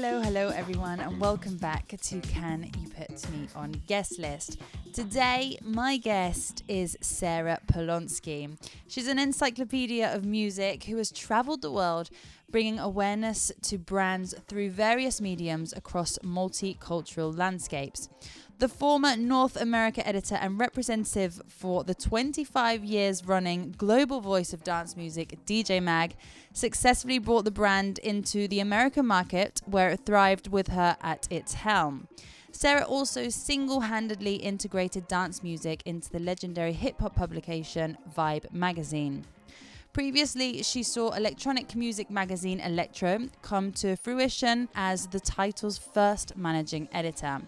Hello, hello, everyone, and welcome back to Can You Put Me on Guest List. Today, my guest is Sarah Polonsky. She's an encyclopedia of music who has traveled the world bringing awareness to brands through various mediums across multicultural landscapes. The former North America editor and representative for the 25 years running global voice of dance music, DJ Mag, successfully brought the brand into the American market where it thrived with her at its helm. Sarah also single handedly integrated dance music into the legendary hip hop publication Vibe magazine. Previously, she saw electronic music magazine Electro come to fruition as the title's first managing editor.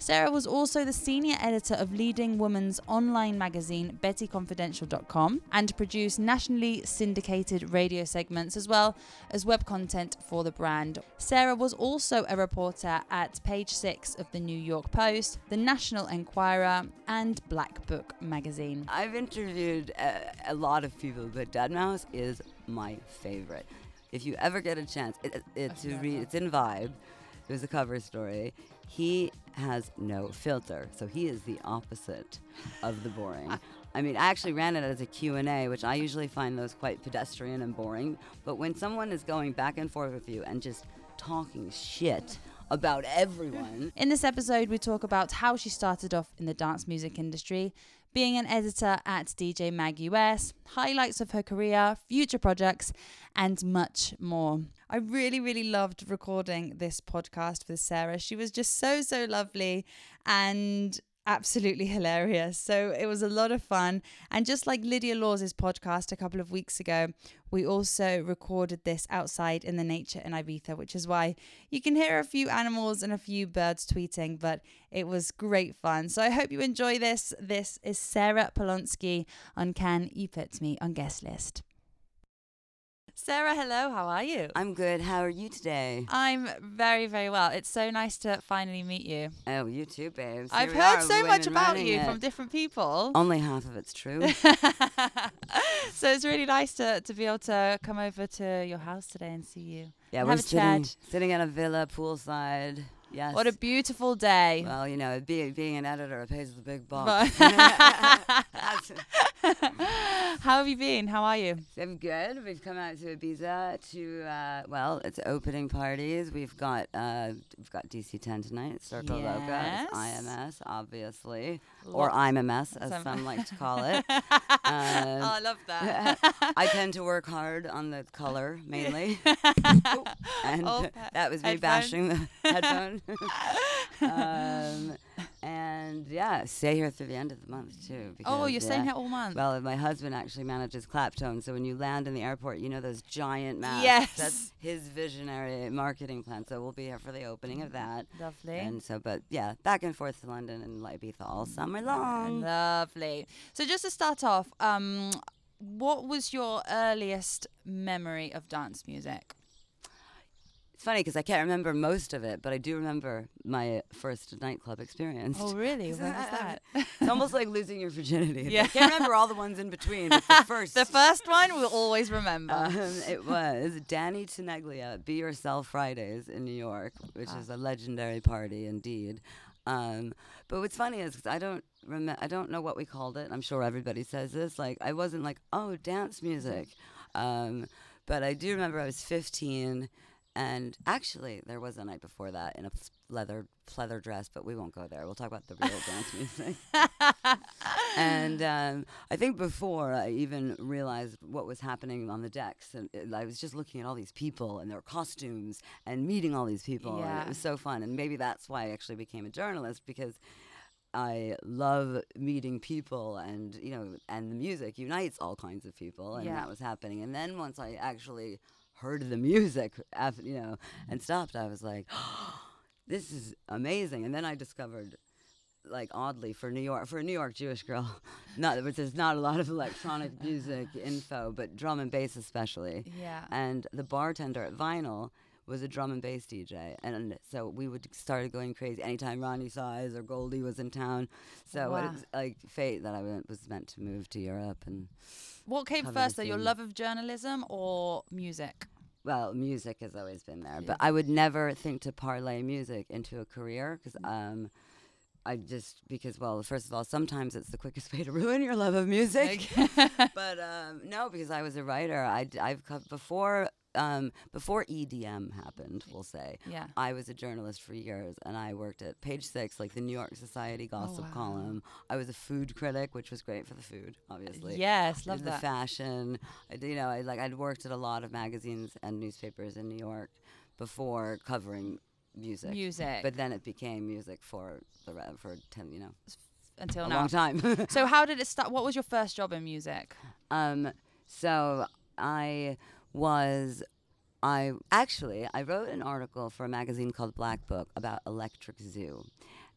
Sarah was also the senior editor of leading women's online magazine BettyConfidential.com and produced nationally syndicated radio segments as well as web content for the brand. Sarah was also a reporter at page six of the New York Post, the National Enquirer, and Black Book magazine. I've interviewed a, a lot of people, but Deadmau5 is my favorite. If you ever get a chance, it, it, to read, it's in Vibe. There's a cover story. He has no filter, so he is the opposite of the boring. I mean, I actually ran it as a Q&A, which I usually find those quite pedestrian and boring. But when someone is going back and forth with you and just talking shit about everyone. In this episode, we talk about how she started off in the dance music industry, being an editor at DJ Mag US, highlights of her career, future projects, and much more. I really, really loved recording this podcast with Sarah. She was just so, so lovely and absolutely hilarious. So it was a lot of fun. And just like Lydia Laws' podcast a couple of weeks ago, we also recorded this outside in the nature in Ibiza, which is why you can hear a few animals and a few birds tweeting, but it was great fun. So I hope you enjoy this. This is Sarah Polonsky on Can You Put Me on Guest List. Sarah, hello. How are you? I'm good. How are you today? I'm very, very well. It's so nice to finally meet you. Oh, you too, babes. I've heard are, so much about you it. from different people. Only half of it's true. so it's really nice to, to be able to come over to your house today and see you. yeah, we're a sitting, chat. sitting at a villa poolside. Yes. What a beautiful day. well, you know, being being an editor, it pays the big bucks. How have you been? How are you? I'm good. We've come out to Ibiza to uh, well, it's opening parties. We've got uh, we've got DC10 tonight, Circoloco, Yes. it's IMS, obviously, or Lots- I'm a mess, as some- some like to call it. oh, Um, I love that. I tend to work hard on the color mainly, and Oh, that was me bashing the headphone. um, and yeah, stay here through the end of the month too. oh, you're staying yeah, here all month. well, my husband actually manages Claptone, so when you land in the airport, you know those giant masks. Yes. That's his visionary marketing plan. So we'll be here for the opening of that. Lovely. And so, but yeah, back and forth to London and Ibiza all summer long. Lovely. So just to start off, um, what was your earliest memory of dance music? It's funny because I can't remember most of it, but I do remember my first nightclub experience. Oh, really? When was that? It's almost like losing your virginity. Yeah. I can't remember all the ones in between, but the first. the first one we'll always remember. Um, it was Danny Tenaglia Be Yourself Fridays in New York, which Ah. is a legendary party indeed. Um, but what's funny is 'cause I don't remember, I don't know what we called it. I'm sure everybody says this. Like I wasn't like, oh, dance music. Um, but I do remember I was 15, and actually there was a night before that in a leather pleather dress, but we won't go there. We'll talk about the real dance music. and um, I think before I even realized what was happening on the decks, and it, I was just looking at all these people and their costumes and meeting all these people, and it was so fun. And maybe that's why I actually became a journalist because I love meeting people, and you know, and the music unites all kinds of people, and Yeah. that was happening. And then once I actually heard the music, after, you know, and stopped, I was like, this is amazing. And then I discovered like oddly for New York for a New York Jewish girl, not but there's not a lot of electronic music info, but drum and bass especially. yeah. And the bartender at Vinyl was a drum and bass DJ, and so we would started going crazy anytime Roni Size or Goldie was in town. So Wow. it's like fate that I was meant to move to Europe and What came first, though, your love of journalism or music? well, music has always been there, but I would never think to parlay music into a career because um, I just because well, first of all, sometimes it's the quickest way to ruin your love of music. but um, no, because I was a writer. I I've cut before um, before EDM happened. We'll say yeah. I was a journalist for years, and I worked at Page Six, like the New York Society gossip wow. column. I was a food critic, which was great for the food, obviously. Yes, love did the fashion. I you know, I like I'd worked at a lot of magazines and newspapers in New York before covering music. Music. But then it became music for the re- for ten, you know, until a now. long time. So how did it start? What was your first job in music? Um, so I was, I actually I wrote an article for a magazine called Black Book about Electric Zoo,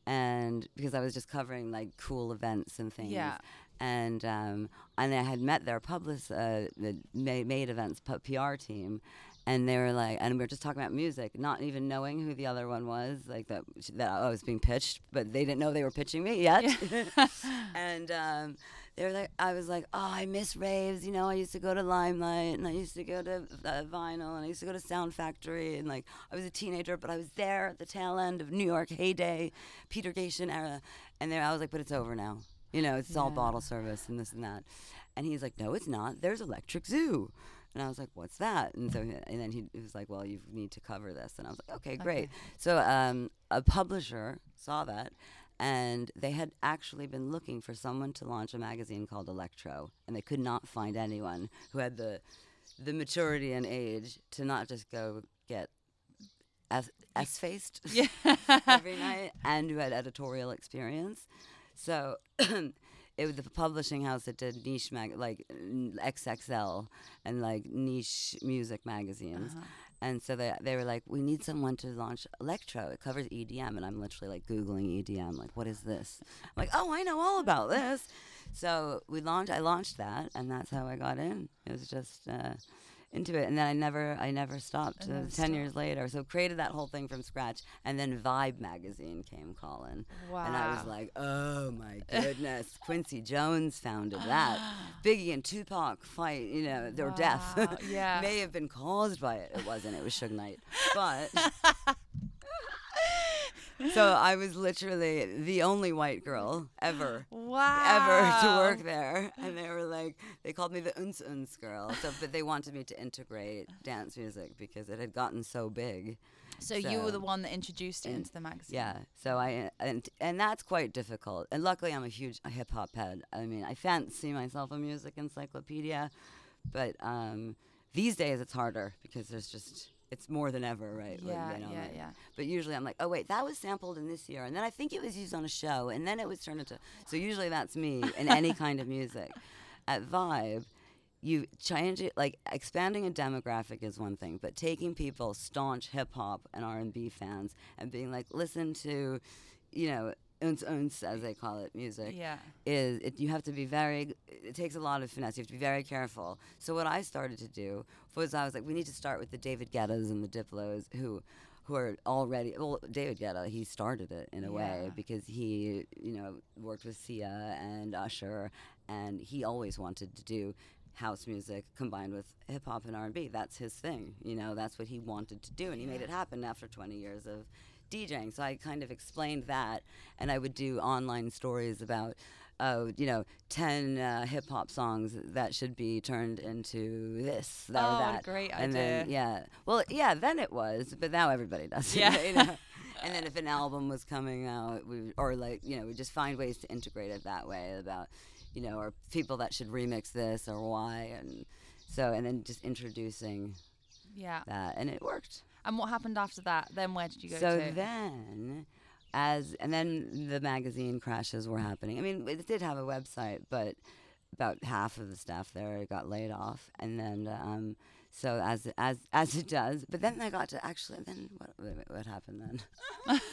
and because I was just covering like cool events and things. Yeah. And um, and I had met their public, uh, the made events PR team, and they were like, and we were just talking about music, not even knowing who the other one was, like that that I was being pitched, but they didn't know they were pitching me yet. and um, they were like, I was like, oh, I miss raves. You know, I used to go to Limelight, and I used to go to uh, Vinyl, and I used to go to Sound Factory, and like I was a teenager, but I was there at the tail end of New York heyday, Peter Gatien era, and there I was like, but it's over now. You know, it's all bottle service and this and that. And he's like, no, it's not. There's Electric Zoo. And I was like, what's that? And so, and then he, he was like, well, you need to cover this. And I was like, okay, great. So, um, a publisher saw that, and they had actually been looking for someone to launch a magazine called Electro, and they could not find anyone who had the, the maturity and age to not just go get s faced Yeah. every night and who had editorial experience. So it was the publishing house that did niche mag like XXL and like niche music magazines. Uh-huh. And so they they were like, we need someone to launch electro. It covers EDM, and I'm literally like googling EDM, like what is this? I'm like, oh, I know all about this. So we launched. I launched that, and that's how I got in. It was just uh, into it, and then I never I never stopped. And Uh, never Ten stopped. years later, so created that whole thing from scratch, and then Vibe magazine came calling. Wow. And I was like, oh my goodness. Quincy Jones founded that. Biggie and Tupac fight, you know, their death yeah. may have been caused by it. It wasn't, it was Suge Knight. But. so I was literally the only white girl ever. wow. Ever to work there, and they were like, they called me the uns uns girl. So, but they wanted me to integrate dance music because it had gotten so big. So, you were the one that introduced it into the magazine. Yeah, so I and and that's quite difficult. And luckily, I'm a huge hip hop head. I mean, I fancy myself a music encyclopedia, but um, these days it's harder because there's just it's more than ever, right? Like, Yeah, you know, yeah, like- yeah. But usually I'm like, oh wait, that was sampled in this year, and then I think it was used on a show, and then it was turned into. So usually that's me in any kind of music. At Vibe, you change it like expanding a demographic is one thing, but taking people staunch hip hop and R and B fans and being like, listen to, you know, uns uns as they call it, music Yeah. is it, you have to be very it takes a lot of finesse you have to be very careful so what i started to do was i was like we need to start with the david guettas and the diplos who who are already well david guetta he started it in a Yeah. way because he you know worked with sia and usher and he always wanted to do house music combined with hip hop and R&B that's his thing you know that's what he wanted to do and he made it happen after 20 years of DJing. So I kind of explained that, and I would do online stories about, uh, you know, ten uh, hip hop songs that should be turned into this, that, Oh, or what a that. great and then yeah, well, yeah, then it was, but now everybody does. it, Yeah. you know? And then if an album was coming out, we or like you know, we just find ways to integrate it that way about, you know, or people that should remix this or why, and so and then just introducing Yeah. that, and it worked. And what happened after that? Then where did you go so to? then as and then the magazine crashes were happening i mean it did have a website but about half of the staff there got laid off and then um so as as as it does but then i got to actually then what what happened then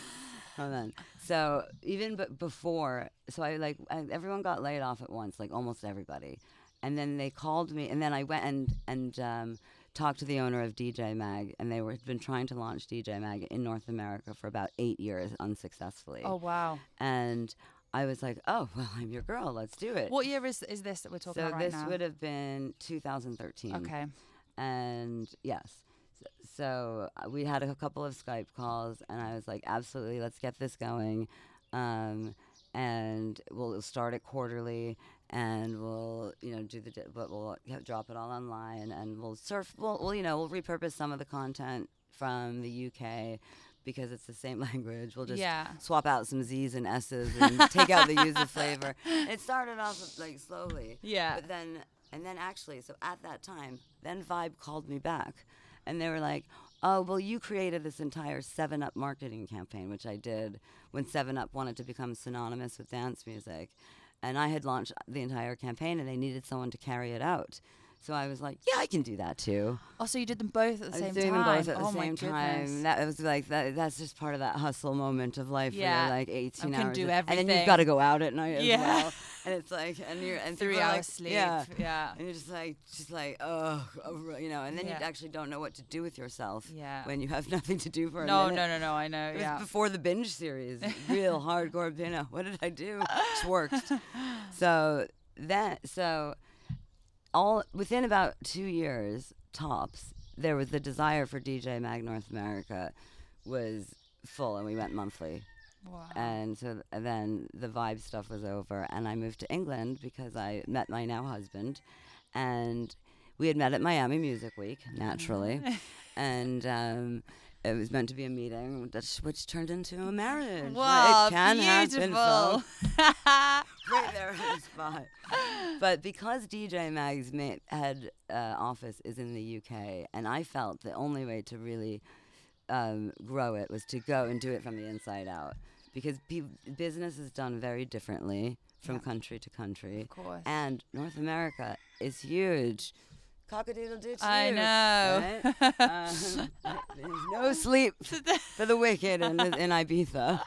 Hold on. So even b- before, so I like I, everyone got laid off at once, like almost everybody, and then they called me, and then I went and and um, talked to the owner of DJ Mag, and they were had been trying to launch DJ Mag in North America for about eight years unsuccessfully, oh wow. and I was like, oh well, I'm your girl, let's do it. What year is is this that we're talking so about right this would have been 2013. okay. And yes. so uh, we had a couple of Skype calls, and I was like, absolutely, let's get this going. Um, and we'll start it quarterly, and we'll, you know, do the, but we'll drop it all online, and we'll surf, we'll, we'll, you know, we'll repurpose some of the content from the UK because it's the same language. We'll just yeah. swap out some Z's and S's and take out the user flavor. It started off like slowly. Yeah. But then, and then actually, so at that time, then Vibe called me back, and they were like, "Oh, well, you created this entire Seven Up marketing campaign, which I did when Seven Up wanted to become synonymous with dance music, and I had launched the entire campaign, and they needed someone to carry it out." So I was like, "Yeah, I can do that too." Oh, so you did them both at the I same was doing time. them both at the oh my same time. That was like that. That's just part of that hustle moment of life. Yeah, where you're like 18 can hours, do everything. and then you've got to go out at night Yeah. as well. And it's like, and you're and Three hours like, sleep. Yeah. Yeah. And you're just like, just like, oh, you know. And then Yeah. you actually don't know what to do with yourself Yeah. when you have nothing to do for a No, minute. no, no, no. I know. It was Yeah. before the binge series, real hardcore. You know, what did I do? Just worked. So that so all within about two years tops, there was the desire for DJ Mag North America was full, and we went monthly. Wow. And so th- and then the vibe stuff was over, and I moved to England because I met my now husband, and we had met at Miami Music Week naturally, and um, it was meant to be a meeting, which, which turned into a marriage. Wow, it can happen, beautiful. folks. right there the spot. But because DJ Mag's ma- head uh, office is in the UK, and I felt the only way to really um, grow it was to go and do it from the inside out, because pe- business is done very differently from Yeah. country to country, of course. and North America is huge. Cockadoodle doo I know. Right? um, there's no sleep for the wicked in, in Ibiza,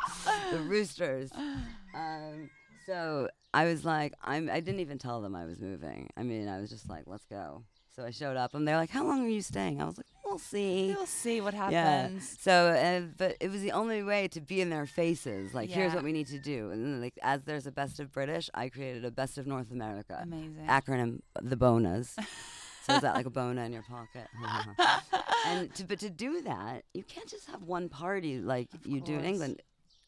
the roosters. Um, so I was like, I'm. I didn't even tell them I was moving. I mean, I was just like, let's go. So I showed up, and they're like, "How long are you staying?" I was like, "We'll see." We'll see what Yeah. happens. So, uh, but it was the only way to be in their faces. Like, here's what we need to do. And then, like, as there's a best of British, I created a best of North America Amazing. acronym, the Bonas. so is that like a bona in your pocket? and to, but to do that, you can't just have one party like you do in. England.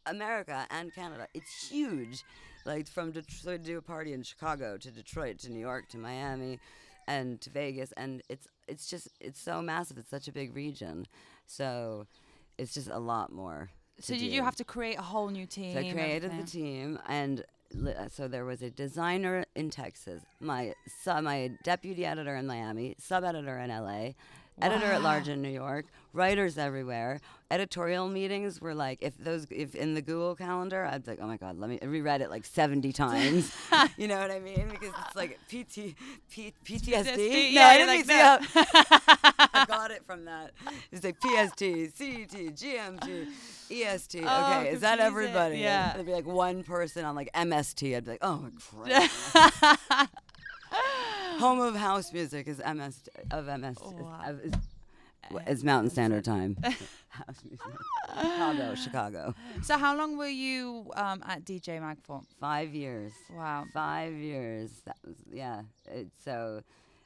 America and Canada, it's huge. Like from Detroit to do a party in Chicago to Detroit to New York to Miami and to Vegas and it's it's just it's so massive. It's such a big region. So it's just a lot more. so did do. you have to create a whole new team? So I created the team, and Uh, so there was a designer in Texas, my my deputy editor in Miami, sub editor in LA, editor at large in New York, writers everywhere. Editorial meetings were like if those if in the Google calendar, I'd be like, oh my god, let me I reread it like seventy times. you know what I mean? Because it's like PT, P, PTSD. PTSD, No, yeah, I didn't like, see no. how- I got it from that. It's like PST, CET, GMT, EST. Oh, okay, is that everybody? Yeah. There'd be like one person on like MST. I'd be like, oh, crap. Home of house music is MS of MS Oh, is- wow. is, is Mountain Standard Time. house music. Chicago, Chicago. So how long were you um, at DJ Mag for? Five years. Wow. Five years. That was yeah. It, so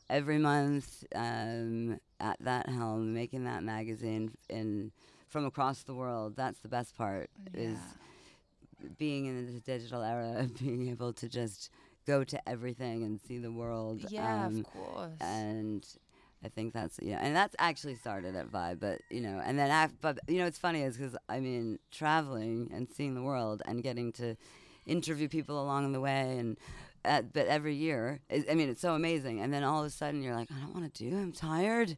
every month um, at that helm, making that magazine in from across the world. That's the best part. Is being in the digital era of being able to just go to everything and see the world. Yeah, um, of course. and I think that's yeah, and that's actually started at Vibe, but you know, and then af- but you know, it's funny is because I mean, traveling and seeing the world and getting to interview people along the way, and uh, but every year, I mean, it's so amazing, and then all of a sudden you're like, I don't want to do, I'm tired.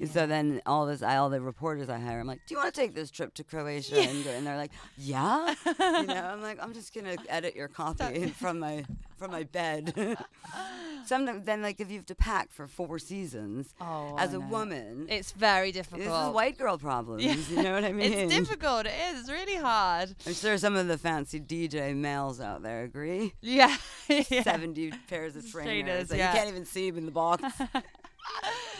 And So then all this, I, all the reporters I hire, I'm like, do you want to take this trip to Croatia? And, and they're like, yeah. you know, I'm like, I'm just gonna edit your copy from my from my bed. Sometimes then like if you have to pack for four seasons oh, as I a know. woman, it's very difficult. this is white girl problems. Yeah. You know what I mean? It's difficult. It is. It's really hard. I'm sure some of the fancy DJ males out there agree. Yeah. yeah. 70 pairs of trainers, Trainers, yeah. you can't even see them in the box.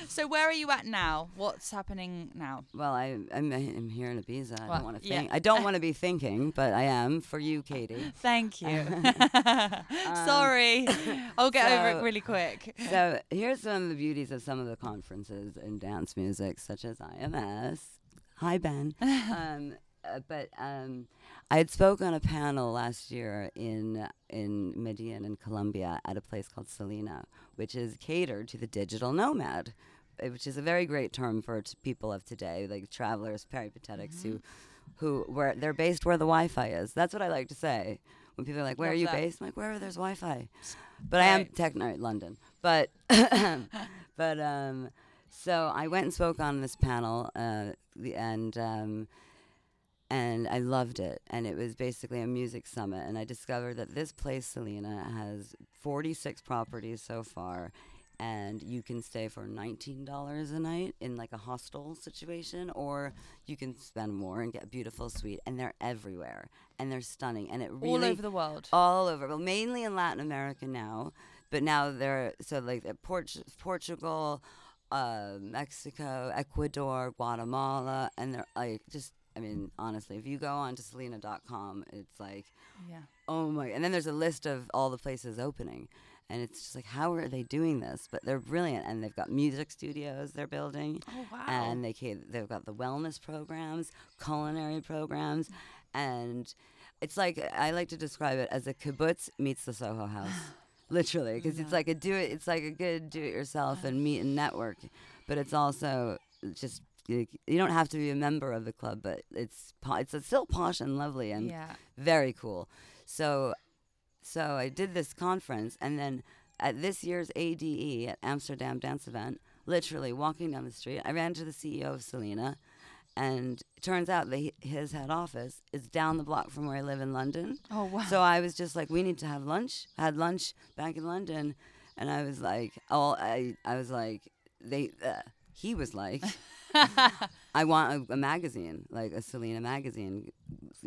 so where are you at now? What's happening now? Well, I, I'm, I'm here in Ibiza. I Well, don't want to yeah. think. I don't want to be thinking, but I am for you, Katie. Thank you. Sorry. I'll get over it really quick. so here's some of the beauties of some of the conferences in dance music, such as IMS. Hi, Ben. um, uh, but um, I had spoke on a panel last year in in Medellin in Colombia at a place called Selina, which is catered to the digital nomad, uh, which is a very great term for t- people of today, like travelers, peripatetics, who who where they're based where the Wi-Fi is. That's what I like to say. When people are like, "Where Love are you that. based?" I'm like, "Wherever there's Wi-Fi." But I am Right. techno London. But but um, so I went and spoke on this panel, uh, the, and um, and I loved it. And it was basically a music summit. And I discovered that this place, Selina, has 46 properties so far. And you can stay for $19 a night in like a hostel situation, or you can spend more and get a beautiful suite. And they're everywhere, and they're stunning. And it really All over the world. all over. Well, mainly in Latin America now, but now they're so like Port- Portugal, uh, Mexico, Ecuador, Guatemala, and they're like just. I mean, honestly, if you go on to Selina.com, it's like, Yeah. oh my! And then there's a list of all the places opening, and it's just like, how are they doing this? But they're brilliant, and they've got music studios they're building Oh wow. and they ca- they've got the wellness programs, culinary programs, and it's like I like to describe it as a kibbutz meets the Soho House, literally, because it's like a do it. It's like a good do it yourself and meet and network, but it's also just. You you don't have to be a member of the club, but it's it's still posh and lovely and yeah. very cool. So, so I did this conference, and then at this year's ADE at Amsterdam Dance Event, literally walking down the street, I ran to the CEO of Selina, and it turns out that he, his head office is down the block from where I live in London. Oh wow. So I was just like, we need to have lunch. I Had lunch back in London, and I was like, oh, I, I was like, they, uh, he was like, I want a, a magazine, like a Selina magazine,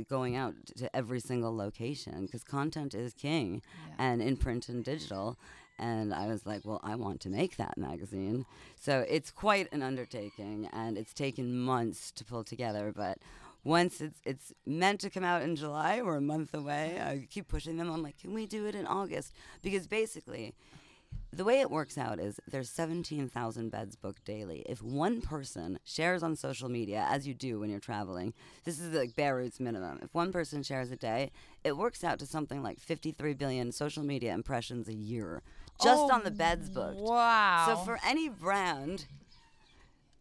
going out to every single location because content is king, Yeah. and in print and digital. And I was like, well, I want to make that magazine. So it's quite an undertaking, and it's taken months to pull together. But once it's it's meant to come out in July, we're a month away. I keep pushing them. I'm like, can we do it in August? Because basically, the way it works out is there's 17,000 beds booked daily. If one person shares on social media, as you do when you're traveling, this is like bare roots minimum. If one person shares a day, it works out to something like 53 billion social media impressions a year, just Oh, on the beds booked. Wow. So for any brand,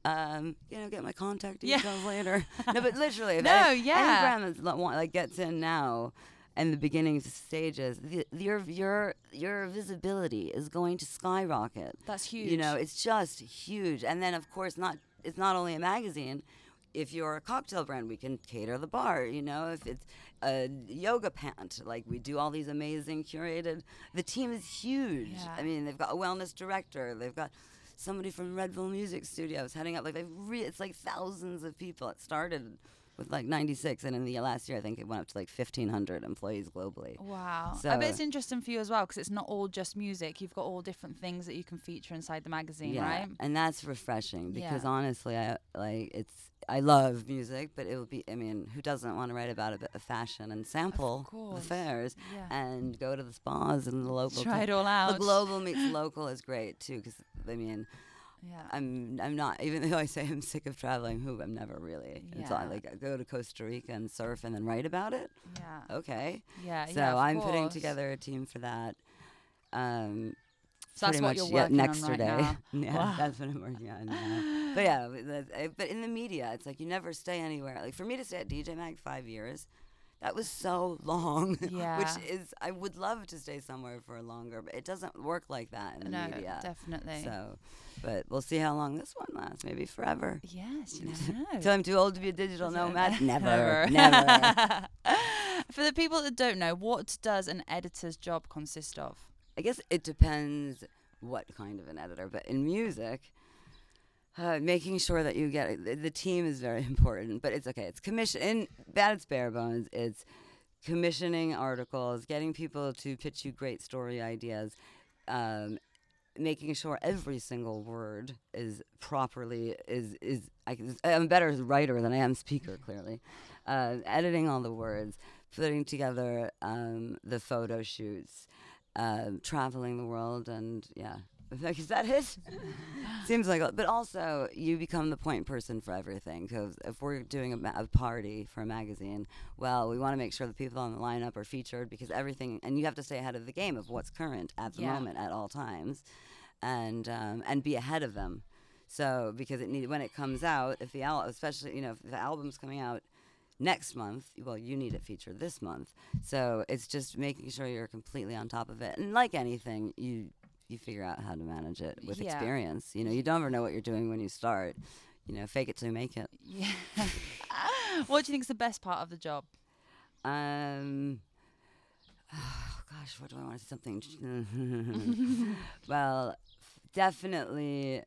um, you know, get my contact Yeah. details later. No, but literally, if No, any, yeah. any brand want- like gets in now, and the beginning stages, the, your your your visibility is going to skyrocket. That's huge. You know, it's just huge. And then of course, not it's not only a magazine. If you're a cocktail brand, we can cater the bar. You know, if it's a yoga pant, like we do all these amazing curated. The team is huge. Yeah. I mean, they've got a wellness director. They've got somebody from Red Bull Music Studios heading up. Like they've re- it's like thousands of people. It started with like 96, and in the last year, I think it went up to like 1,500 employees globally. Wow. I bet it's interesting for you as well because it's not all just music. You've got all different things that you can feature inside the magazine, right? and that's refreshing because Yeah. honestly, I like it's. I love music, but it will be. I mean, who doesn't want to write about a bit of fashion and sample the fairs Yeah. and go to the spas and the local? Try it all out The global meets local is great too, because I mean, Yeah. I'm I'm not even though I say I'm sick of traveling. Who I'm never really. Until I Yeah. like I go to Costa Rica and surf and then write about it. yeah. Okay, Yeah. so yeah, I'm putting together a team for that. Um, So that's pretty what much you're yeah, working next on right day. now. yeah, Wow. that's what I'm working on. now. but yeah, uh, but in the media, it's like you never stay anywhere. Like for me to stay at DJ Mag five years, that was so long. Yeah. which is I would love to stay somewhere for longer, but it doesn't work like that in the No, media. definitely. So, but we'll see how long this one lasts. Maybe forever. yes, you never know. Till I'm too old to be a digital nomad. Never, never. For the people that don't know, what does an editor's job consist of? I guess it depends what kind of an editor, but in music, uh, making sure that you get the, the team is very important. But it's okay. It's commission. In bad, it's bare bones. It's commissioning articles, getting people to pitch you great story ideas, um, making sure every single word is properly is is I, I'm a better writer than I am speaker clearly. Uh, editing all the words, putting together um, the photo shoots, uh, traveling the world, and yeah. Like, is that it? Seems like, but also you become the point person for everything. Because if we're doing a, ma- a party for a magazine, well, we want to make sure the people on the lineup are featured because everything, and you have to stay ahead of the game of what's current at the Yeah. moment at all times, and um, and be ahead of them. So because it need when it comes out, if the al- especially you know if the album's coming out next month, well, you need it featured this month. So it's just making sure you're completely on top of it. And like anything, you you figure out how to manage it with Yeah. experience. You know, you don't ever know what you're doing when you start. You know, fake it till you make it. Yeah. what do you think is the best part of the job? Um, oh gosh, what do I want to say? Something. well, definitely.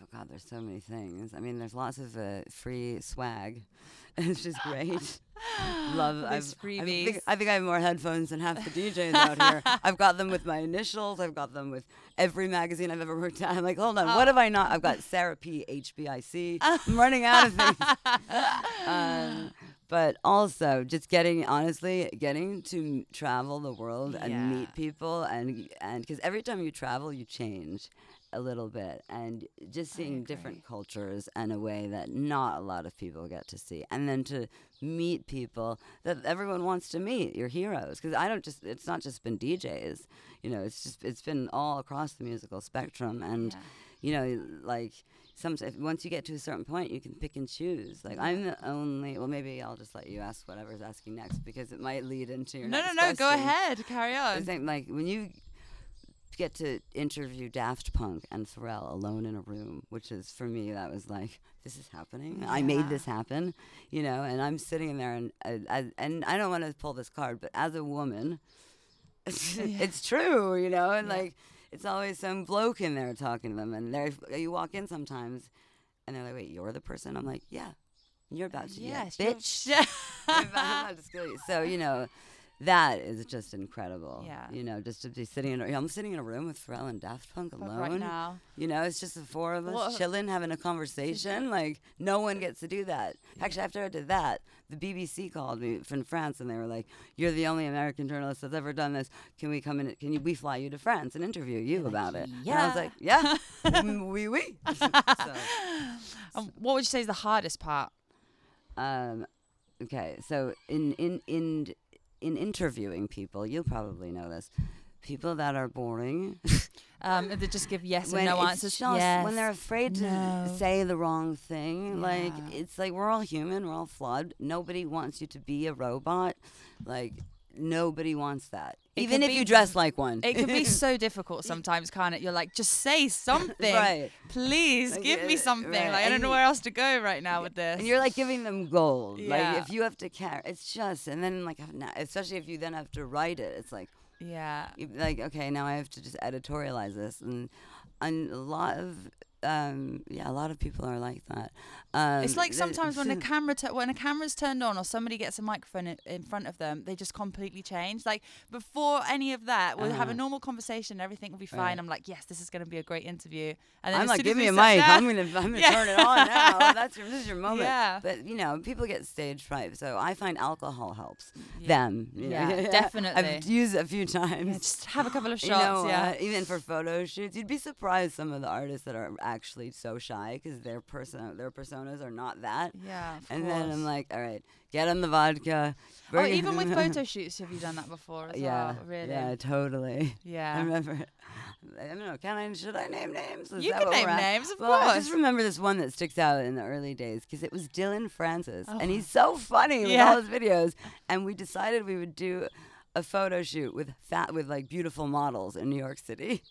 Oh God, there's so many things. I mean, there's lots of uh, free swag. it's just great. Love. I've, I think, I think I have more headphones than half the DJs out here. I've got them with my initials. I've got them with every magazine I've ever worked at. I'm like, hold on, what have I not? I've got Sarah P. HBIC. I'm running out of things. um, but also just getting honestly getting to travel the world and Yeah. meet people and and because every time you travel you change a little bit and just seeing different cultures in a way that not a lot of people get to see and then to meet people that everyone wants to meet your heroes because i don't just it's not just been djs you know it's just it's been all across the musical spectrum and Yeah. you know like sometimes once you get to a certain point you can pick and choose like i'm the only well maybe i'll just let you ask whatever's asking next because it might lead into your No, no, no. Go question. ahead. Carry I on. think like when you get to interview Daft Punk and Pharrell alone in a room, which is for me that was like this is happening. I made this happen, you know, and I'm sitting in there and I, and I don't want to pull this card, but as a woman, it's true, you know, and Yeah. like it's always some bloke in there talking to them, and there you walk in sometimes, and they're like, "Wait, you're the person?" I'm like, "Yeah." You're about to, Yes, yeah, bitch. I'm about to you. So you know, that is just incredible. Yeah. You know, just to be sitting in. A, I'm sitting in a room with Pharrell and Daft Punk alone. right now. You know, it's just the four of us What- chilling, having a conversation. Like no one gets to do that. Actually, after I did that, the BBC called me from France, and they were like, "You're the only American journalist that's ever done this. Can we come in? Can you? We fly you to France and interview you about it?" And I was like, "Yeah, mm, oui, oui." so, Um, what would you say is the hardest part? um, okay, so in in in in interviewing people, you'll probably know this. People that are boring. Um, they just give yes and no answers. just- yes. when they're afraid to no. say the wrong thing like it's like we're all human we're all flawed nobody wants you to be a robot like nobody wants that It even if be- you dress like one It can be so difficult sometimes, can't it? You're like, just say something. right Please Like, give me uh, something. right, Like I don't know where else to go right now with this. and you're like giving them gold Yeah. like if you have to carry it's just and then like especially if you then have to write it it's like yeah. like okay now i have to just editorialize this and and a lot of um yeah a lot of people are like that um It's like sometimes when a camera tu- when a camera's turned on or somebody gets a microphone in, in front of them, they just completely change. Like before any of that, we'll have a Uh-huh. normal conversation, everything will be fine. Right. I'm like, yes, this is going to be a great interview. And then I'm like, give me a mic. down- I'm gonna, I'm gonna Yeah. turn it on now. That's your, this is your moment. Yeah. But you know, people get stage fright, so I find alcohol helps Yeah. them. you. Yeah, definitely. I've used it a few times. just have a couple of you shots. know, yeah. uh, even for photo shoots, you'd be surprised some of the artists that are actually so shy because their person, their personas are not that. yeah. And then I'm like, all right, get on the vodka. oh, even with photo shoots, have you done that before as yeah, well? Really? yeah, totally. Yeah. I remember. I don't know. Can I? Should I name names? Is You can name names, of well, I course. just remember this one that sticks out in the early days because it was Dillon Francis, and Oh. he's so funny with Yeah. all his videos. And we decided we would do a photo shoot with fat with like beautiful models in New York City,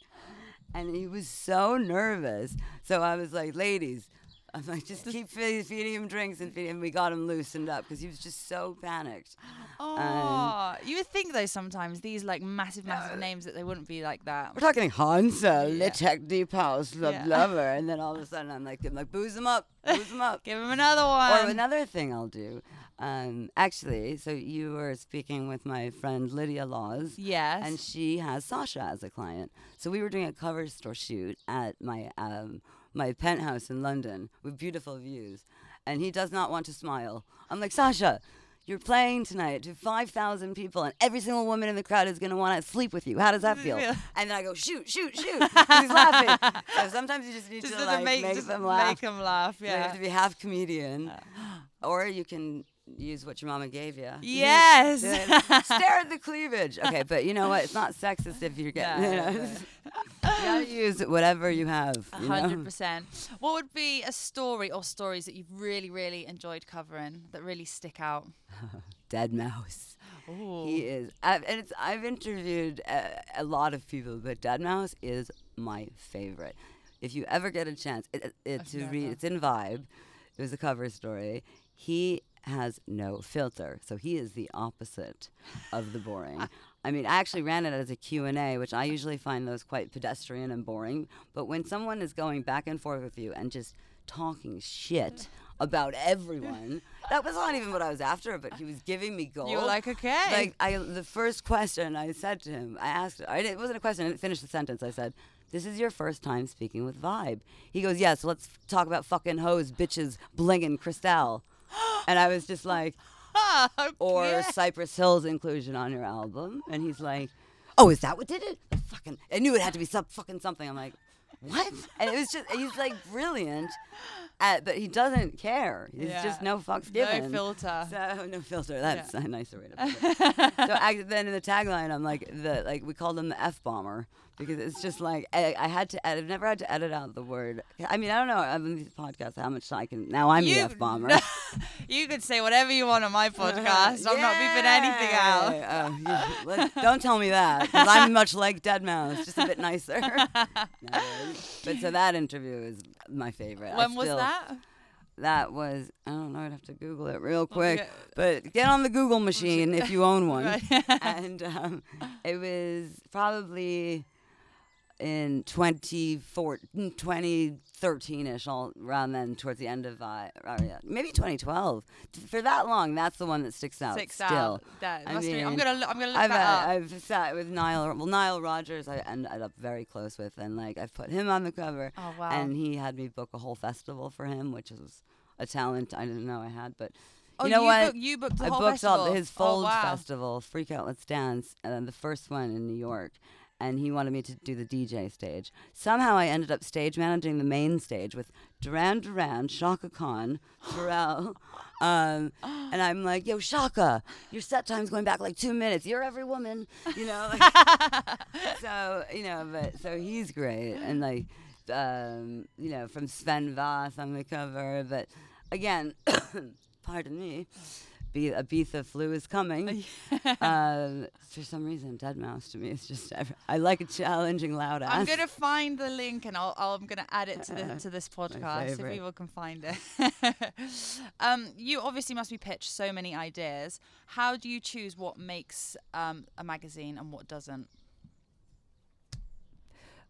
and he was so nervous. So I was like, ladies. I'm like, just keep feeding, him drinks and feeding him. We got him loosened up because he was just so panicked. Oh, you would think though sometimes these like massive, massive names that they wouldn't be like that. We're talking Hansel, Yeah. Litek Deep House, the Yeah. lover, and then all of a sudden I'm like, I'm like, booze him up, booze him up. Give him another one. Or another thing I'll do, um, actually, so you were speaking with my friend Lydia Laws, yes. and she has Sasha as a client. So we were doing a cover store shoot at my um, my penthouse in London with beautiful views, and he does not want to smile. I'm like, Sasha. You're playing tonight to 5,000 people, and every single woman in the crowd is going to want to sleep with you. How does that feel? Yeah. And then I go, shoot, shoot, shoot. He's laughing. So sometimes you just need just to like, make, make, just them laugh. make them laugh. So you have to be half comedian, or you can use what your mama gave you. Yes. Stare at the cleavage. Okay, but you know what? It's not sexist if you're getting. No, you, know, you gotta use whatever you have. A hundred percent. What would be a story or stories that you've really, really enjoyed covering that really stick out? Deadmau5. Ooh. He is, I've, and it's. I've interviewed a, a lot of people, but Deadmau5 is my favorite. If you ever get a chance, it, it, it- to read, it's in Vibe. It was a cover story. He has no filter, so he is the opposite of the boring. I mean, I actually ran it as a Q&A, which I usually find those quite pedestrian and boring. But when someone is going back and forth with you and just talking shit about everyone, that was not even what I was after, but he was giving me gold. You were like, okay. Like I, the first question I said to him, I asked. I it wasn't a question. I didn't finish the sentence. I said, "This is your first time speaking with Vibe." He goes, "Yes. let's talk about fucking hoes, bitches, blinging, Cristal." and I was just like, "Or Yeah. Cypress Hill's inclusion on your album?" And he's like, "Oh, is that what did it?" Fucking, I knew it had to be some fucking something. I'm like, "What?" And it was just, he's like brilliant. At, but he doesn't care. He's Yeah. just no fucks No given. filter. So no filter. That's a nicer way to put it. so I, then in the tagline, I'm like the like we called him the f bomber because it's just like I, I had to. Edit, I've never had to edit out the word. I mean, I don't know. on these podcasts, how much I can. Now I'm the You- f bomber. you could say whatever you want on my podcast. I'm not beeping anything out. Yeah. Let's- don't tell me that 'cause I'm much like Deadmau5, just a bit nicer. No, but so that interview is my favorite. When was that? That was I don't know. I'd have to Google it real quick. Okay. But get on the Google machine if you own one. Right. and um, it was probably in 2014, 2013-ish, all around then, towards the end of, uh, maybe 2012. For that long, that's the one that sticks out Six still. out. That I must be. I'm mean, gonna. Look, I'm gonna look I've, that uh, up. I've sat with Niall. well, Nile Rodgers, I ended up very close with, and like I've put him on the cover, oh wow. and he had me book a whole festival for him, which was a talent I didn't know I had, but oh, you know what? Booked, you booked the I whole booked festival. all his oh, Fold wow. festival, Freak Out Let's Dance, and then the first one in New York. And he wanted me to do the DJ stage. Somehow I ended up stage managing the main stage with Duran Duran, Chaka Khan, Pharrell. Um, and I'm like, yo, Chaka, your set time's going back like two minutes. You're every woman, you know. Like, so you know, but so he's great, and like, um, you know, from Sven Voss on the cover. But again, pardon me, Be- Ibiza flu is coming. um, for some reason, Deadmau5 to me is just I like a challenging loud ass. I'm gonna find the link and I'll, I'll I'm gonna add it to the to this podcast so people can find it. um, you obviously must be pitched so many ideas. How do you choose what makes um, a magazine and what doesn't?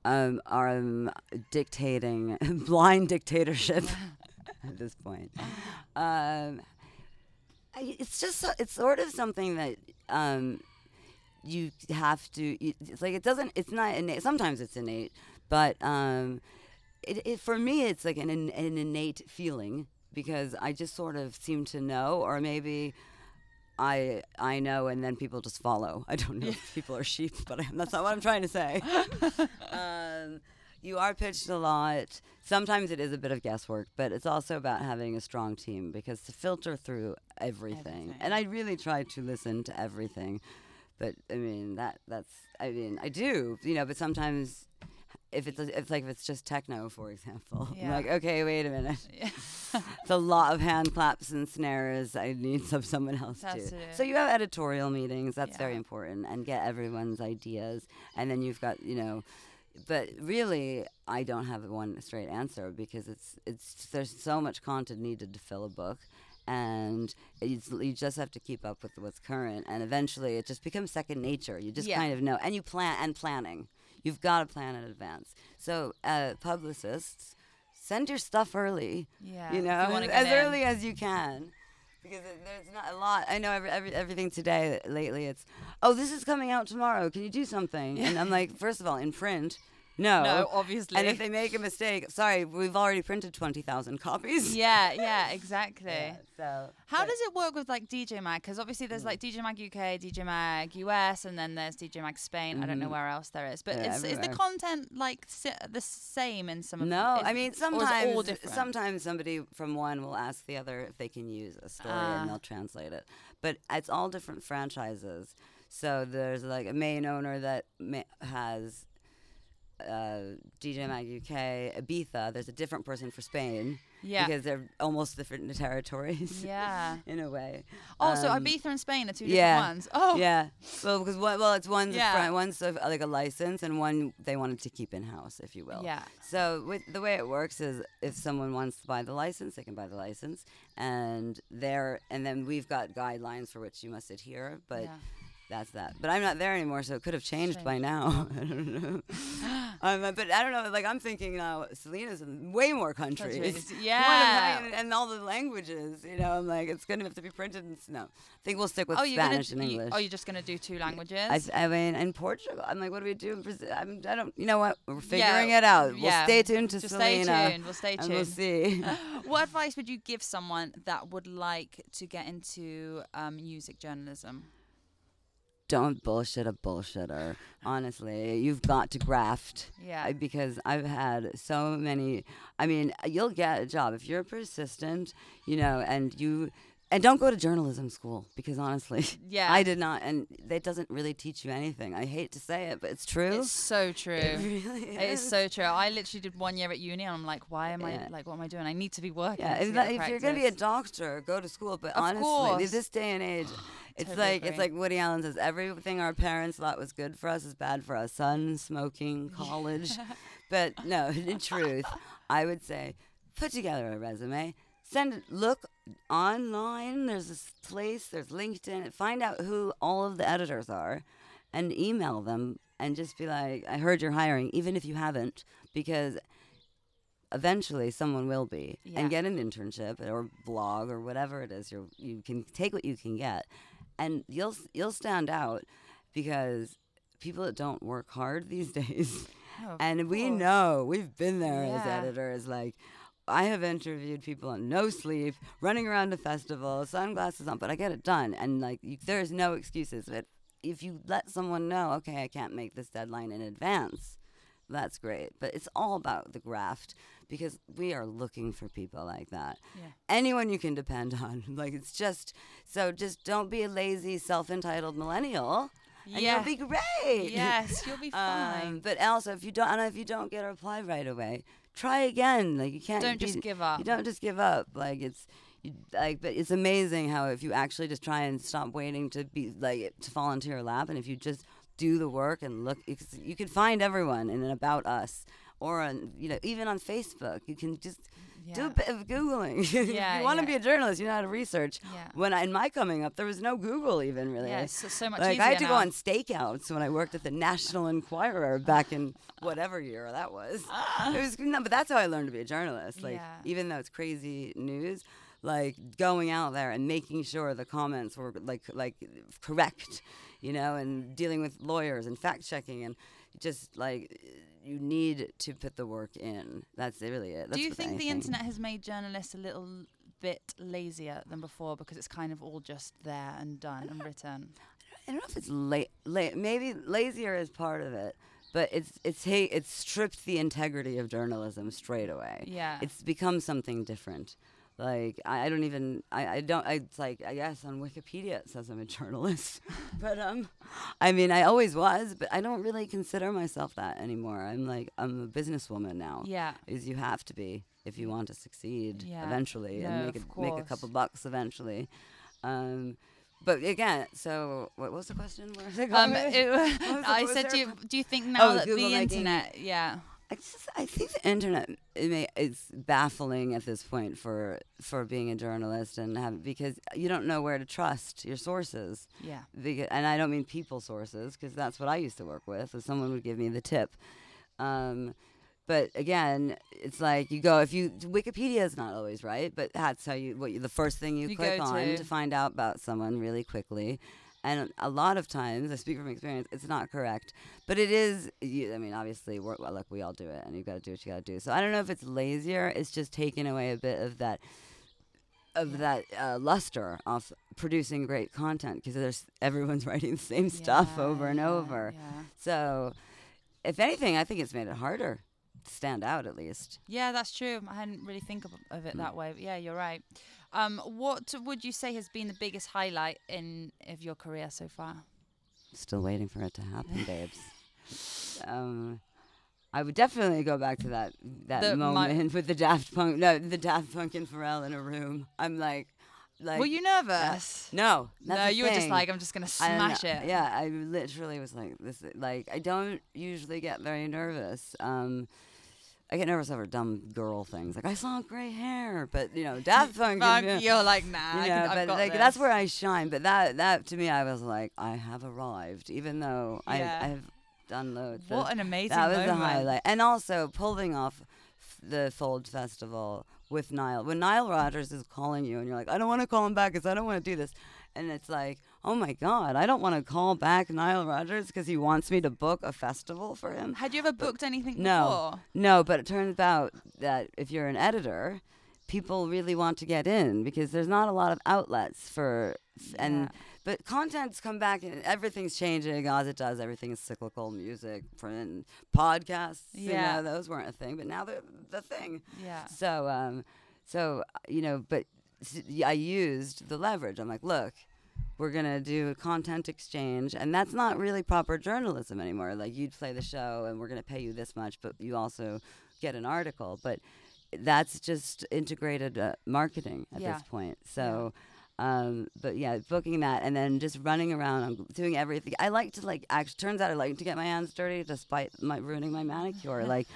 um, are dictating blind dictatorship at this point. Um, I- it's just it's sort of something that um, you have to. It's like it doesn't. It's not innate. Sometimes it's innate, but um, it, it for me it's like an, an innate feeling because I just sort of seem to know, or maybe. I I know, and then people just follow. I don't know if people are sheep, but I, that's not what I'm trying to say. um, you are pitched a lot. Sometimes it is a bit of guesswork, but it's also about having a strong team because to filter through everything. Everything. And I really try to listen to everything. But I mean that that's I mean I do you know. But sometimes if it's if like if it's just techno, for example, I'm Yeah. like okay, wait a minute. it's a lot of hand claps and snares. I need some someone else to. to So you have editorial meetings. That's very important, and get everyone's ideas. And then you've got you know, but really, I don't have one straight answer because it's it's there's so much content needed to fill a book, and you just have to keep up with what's current, and eventually it just becomes second nature. You just Yeah. kind of know, and you plan and planning. You've got to plan in advance. So uh, publicists, send your stuff early. Yeah. You know, wanna as, as in. early as you can. Because it, there's not a lot. I know every, every, everything today lately. It's oh, this is coming out tomorrow. Can you do something? And I'm like, first of all, in print, no. No, obviously. And if they make a mistake, sorry, we've already printed twenty thousand copies. yeah, yeah, exactly. Yeah, so How but- does it work with like DJ Mag? Because obviously there's Mm. like DJ Mag UK, DJ Mag US, and then there's DJ Mag Spain. I don't know Mhm. where else there is, but Yeah, is, is the content like si- the same in some of? No, I mean sometimes sometimes somebody from one will ask the other if they can use a story Ah. and they'll translate it. But it's all different franchises. So there's like a main owner that ma- has uh, DJ Mag UK, Ibiza. There's a different person for Spain yeah, because they're almost different territories yeah. in a way. Oh, so Um, Ibiza and Spain are two yeah, different ones. Oh, Yeah, well, because one, well, it's one's Yeah. one's a, like a license, and one they wanted to keep in house, if you will. yeah, So with the way it works is if someone wants to buy the license, they can buy the license, and there and then we've got guidelines for which you must adhere. But yeah. That's that. But I'm not there anymore, so it could have changed by now. I don't know. um, but I don't know. Like I'm thinking now, Selina's in way more countries. Countries, yeah. mine- and all the languages. You know, I'm like, it's gonna have to be printed. In, no, I think we'll stick with oh, Spanish gonna, and you- English. oh, you're just gonna do two languages. I mean, in Portugal, I'm like, what do we do? in Brazil? I'm, I don't. You know what? We're Yeah, figuring it out. We'll yeah. stay tuned to just Selena, stay tuned. We'll stay and tuned. we'll see. what advice would you give someone that would like to get into um, music journalism? Don't bullshit a bullshitter. Honestly, you've got to graft. Yeah. Because I've had so many. I mean, you'll get a job if you're persistent, you know, and you. And don't go to journalism school because honestly, Yeah. I did not, and that doesn't really teach you anything. I hate to say it, but it's true. It's so true. it really It is so true. I literally did one year at uni, and I'm like, why am Yeah. I like, what am I doing? I need to be working. Yeah, if, if you're gonna be a doctor, go to school. But Of honestly, course. this day and age, it's Totally like it's like Woody Allen says, everything our parents thought was good for us is bad for us. Sun, smoking, college. but no, in truth, I would say put together a resume. Send it. Look online. There's this place. There's LinkedIn. Find out who all of the editors are, and email them and just be like, "I heard you're hiring," even if you haven't, because eventually someone will be Yeah. and get an internship or blog or whatever it is you you can take what you can get and you'll you'll stand out because people that don't work hard these days Oh, and we course. know we've been there as editors like I have interviewed people on no sleep, running around a festival, sunglasses on, but I get it done. And like, you, there's no excuses. But if you let someone know, okay, I can't make this deadline in advance, that's great. But it's all about the graft because we are looking for people like that. Yeah. Anyone you can depend on. Like, it's just, so just don't be a lazy, self entitled millennial. And Yeah. you'll be great. Yes, you'll be fine. Um, but also, if you don't, and if you don't get a reply right away, try again. Like you can't. Don't be- just give up. You don't just give up. Like it's, you, like, but it's amazing how if you actually just try and stop waiting to be like to fall into your lap, and if you just do the work and look, you can find everyone in an about us. Or on, you know, even on Facebook, you can just do a bit of googling. if Yeah, you want to yeah. be a journalist, you know how to research. Yeah. When I, in my coming up, there was no Google even really. Yeah, so, so much Like easier I had to now. go on stakeouts when I worked at the National Enquirer back in whatever year that was. Ah. It was no, but that's how I learned to be a journalist. Like Yeah. even though it's crazy news, like going out there and making sure the comments were like like correct, you know, and dealing with lawyers and fact checking and just like you need to put the work in. That's really it. That's Do you think the internet has made journalists a little bit lazier than before because it's kind of all just there and done and written? I don't know if it's late. La- maybe lazier is part of it, but it's it's hey, it's stripped the integrity of journalism straight away. Yeah. It's become something different. Like I, I don't even I, I don't I, it's like I guess on Wikipedia it says I'm a journalist, but um, I mean I always was, but I don't really consider myself that anymore. I'm like I'm a businesswoman now. yeah. Is you have to be if you want to succeed Yeah. eventually and make a, make a couple bucks eventually. Um, but again, so what was the question? Where was it Um, going? it, was I said, do you, do you think now Oh, that Google the making- internet, yeah, I just I think the internet is baffling at this point for for being a journalist and have because you don't know where to trust your sources. Yeah. Because, and I don't mean people sources because that's what I used to work with. So someone would give me the tip. Um, but again, it's like you go if you Wikipedia is not always right, but that's how you what you, the first thing you, You click on to. to find out about someone really quickly. And a lot of times, I speak from experience, it's not correct. But it is, you, I mean, obviously, we're, well, look, we all do it, and you've got to do what you got to do. So I don't know if it's lazier, it's just taking away a bit of that of Yeah. that uh, luster off producing great content because there's everyone's writing the same stuff over and yeah, over. Yeah. So, if anything, I think it's made it harder to stand out at least. Yeah, that's true. I hadn't really think of, of Mm. it that way. But yeah, you're right. Um, what would you say has been the biggest highlight in of your career so far? Still waiting for it to happen, babes. Um, I would definitely go back to that that The- moment with the Daft Punk. No, the Daft Punk and Pharrell in a room. I'm like, like were you nervous? no, no, the you were just like, I'm just gonna I don't know. smash it. Yeah, I literally was like this. Like I don't usually get very nervous. Um, I get nervous over dumb girl things. Like I saw gray hair, but you know, Daft Punk. Fuck, yeah. you're like, nah. You know, I've but got like this. that's where I shine. But that that to me, I was like, I have arrived, even though Yeah. I I've done loads. of- What an amazing that was moment. the highlight, and also pulling off f- the Fold Festival with Nile. When Nile Rodgers is calling you, and you're like, I don't want to call him back because I don't want to do this, and it's like, oh my God, I don't want to call back Nile Rodgers because he wants me to book a festival for him. Had you ever booked anything No. before? No, but it turns out that if you're an editor, people really want to get in because there's not a lot of outlets for and Yeah. but content's come back and everything's changing as it does. Everything is cyclical. Music, print, podcasts. Yeah. You know, those weren't a thing, but now they're the thing. Yeah. So, um, so you know, but I used the leverage. I'm like, look, we're gonna do a content exchange, and that's not really proper journalism anymore. Like you'd play the show, and we're gonna pay you this much, but you also get an article. But that's just integrated uh, marketing at Yeah. this point. So. Um, but yeah, booking that and then just running around, I'm doing everything. I like to like. Actually, turns out I like to get my hands dirty, despite my ruining my manicure. like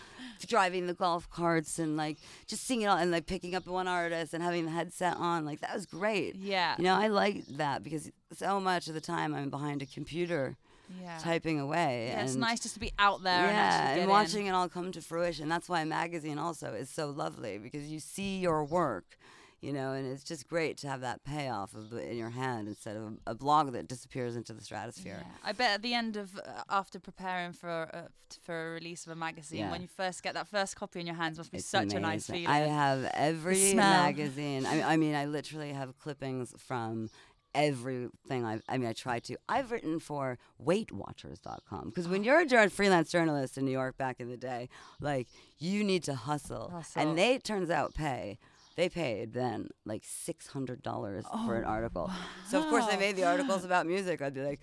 driving the golf carts and like just seeing it all and like picking up one artist and having the headset on. Like that was great. Yeah. You know, I like that because so much of the time I'm behind a computer yeah. typing away. Yeah, it's nice just to be out there and yeah, actually and watching in. it all come to fruition. That's why a magazine also is so lovely because you see your work, you know, and it's just great to have that payoff of in your hand instead of a, a blog that disappears into the stratosphere. Yeah. I bet at the end of uh, after preparing for uh, for a release of a magazine, Yeah. when you first get that first copy in your hands, must be It's such a nice feeling. I have every magazine. I mean, I mean, I literally have clippings from everything I've. I mean, I try to. I've written for WeightWatchers.com because when you're a freelance journalist in New York back in the day, like you need to hustle, Hustle. and they turns out pay. They paid then like six hundred dollars oh, for an article. So of course I made the articles about music. I'd be like.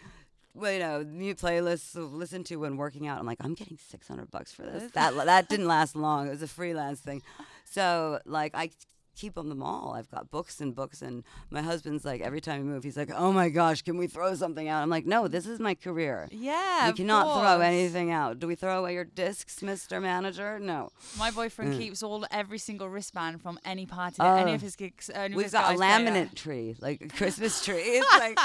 Well, you know, new playlists to listen to when working out. I'm like, I'm getting 600 bucks for this. That that didn't last long. It was a freelance thing. So like I keep them all. I've got books and books and my husband's like every time we move he's like, "Oh my gosh, can we throw something out?" I'm like, "No, this is my career. yeah, we cannot throw anything out. Do we throw away your discs, Mr. Manager? No. My boyfriend Mm. keeps all every single wristband from any party, any Oh. of his gigs. Any We've his got a laminate tree, like a Christmas tree. It's like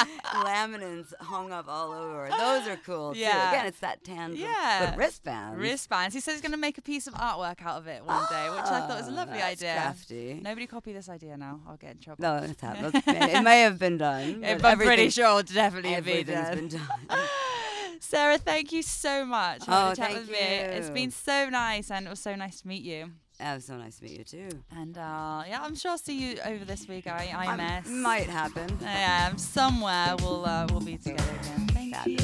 laminates hung up all over. Those are cool too. Yeah. Again, it's that tan. Yeah. But wristbands. Wristbands. He says he's going to make a piece of artwork out of it one day, which I thought was a Ah, lovely idea. Crafty. Nobody copy this idea now. I'll get in trouble. No, it's happened. it may have been done. Yeah, I'm pretty sure it'll definitely be Everything's done. been done. Sarah, thank you so much for Oh, having a chat thank with me. It's you. been so nice, and it was so nice to meet you. It was so nice to meet you too. And uh, yeah, I'm sure I'll see you over this week. I IMS. might happen. Yeah, somewhere we'll uh, we'll be together again. Thank you.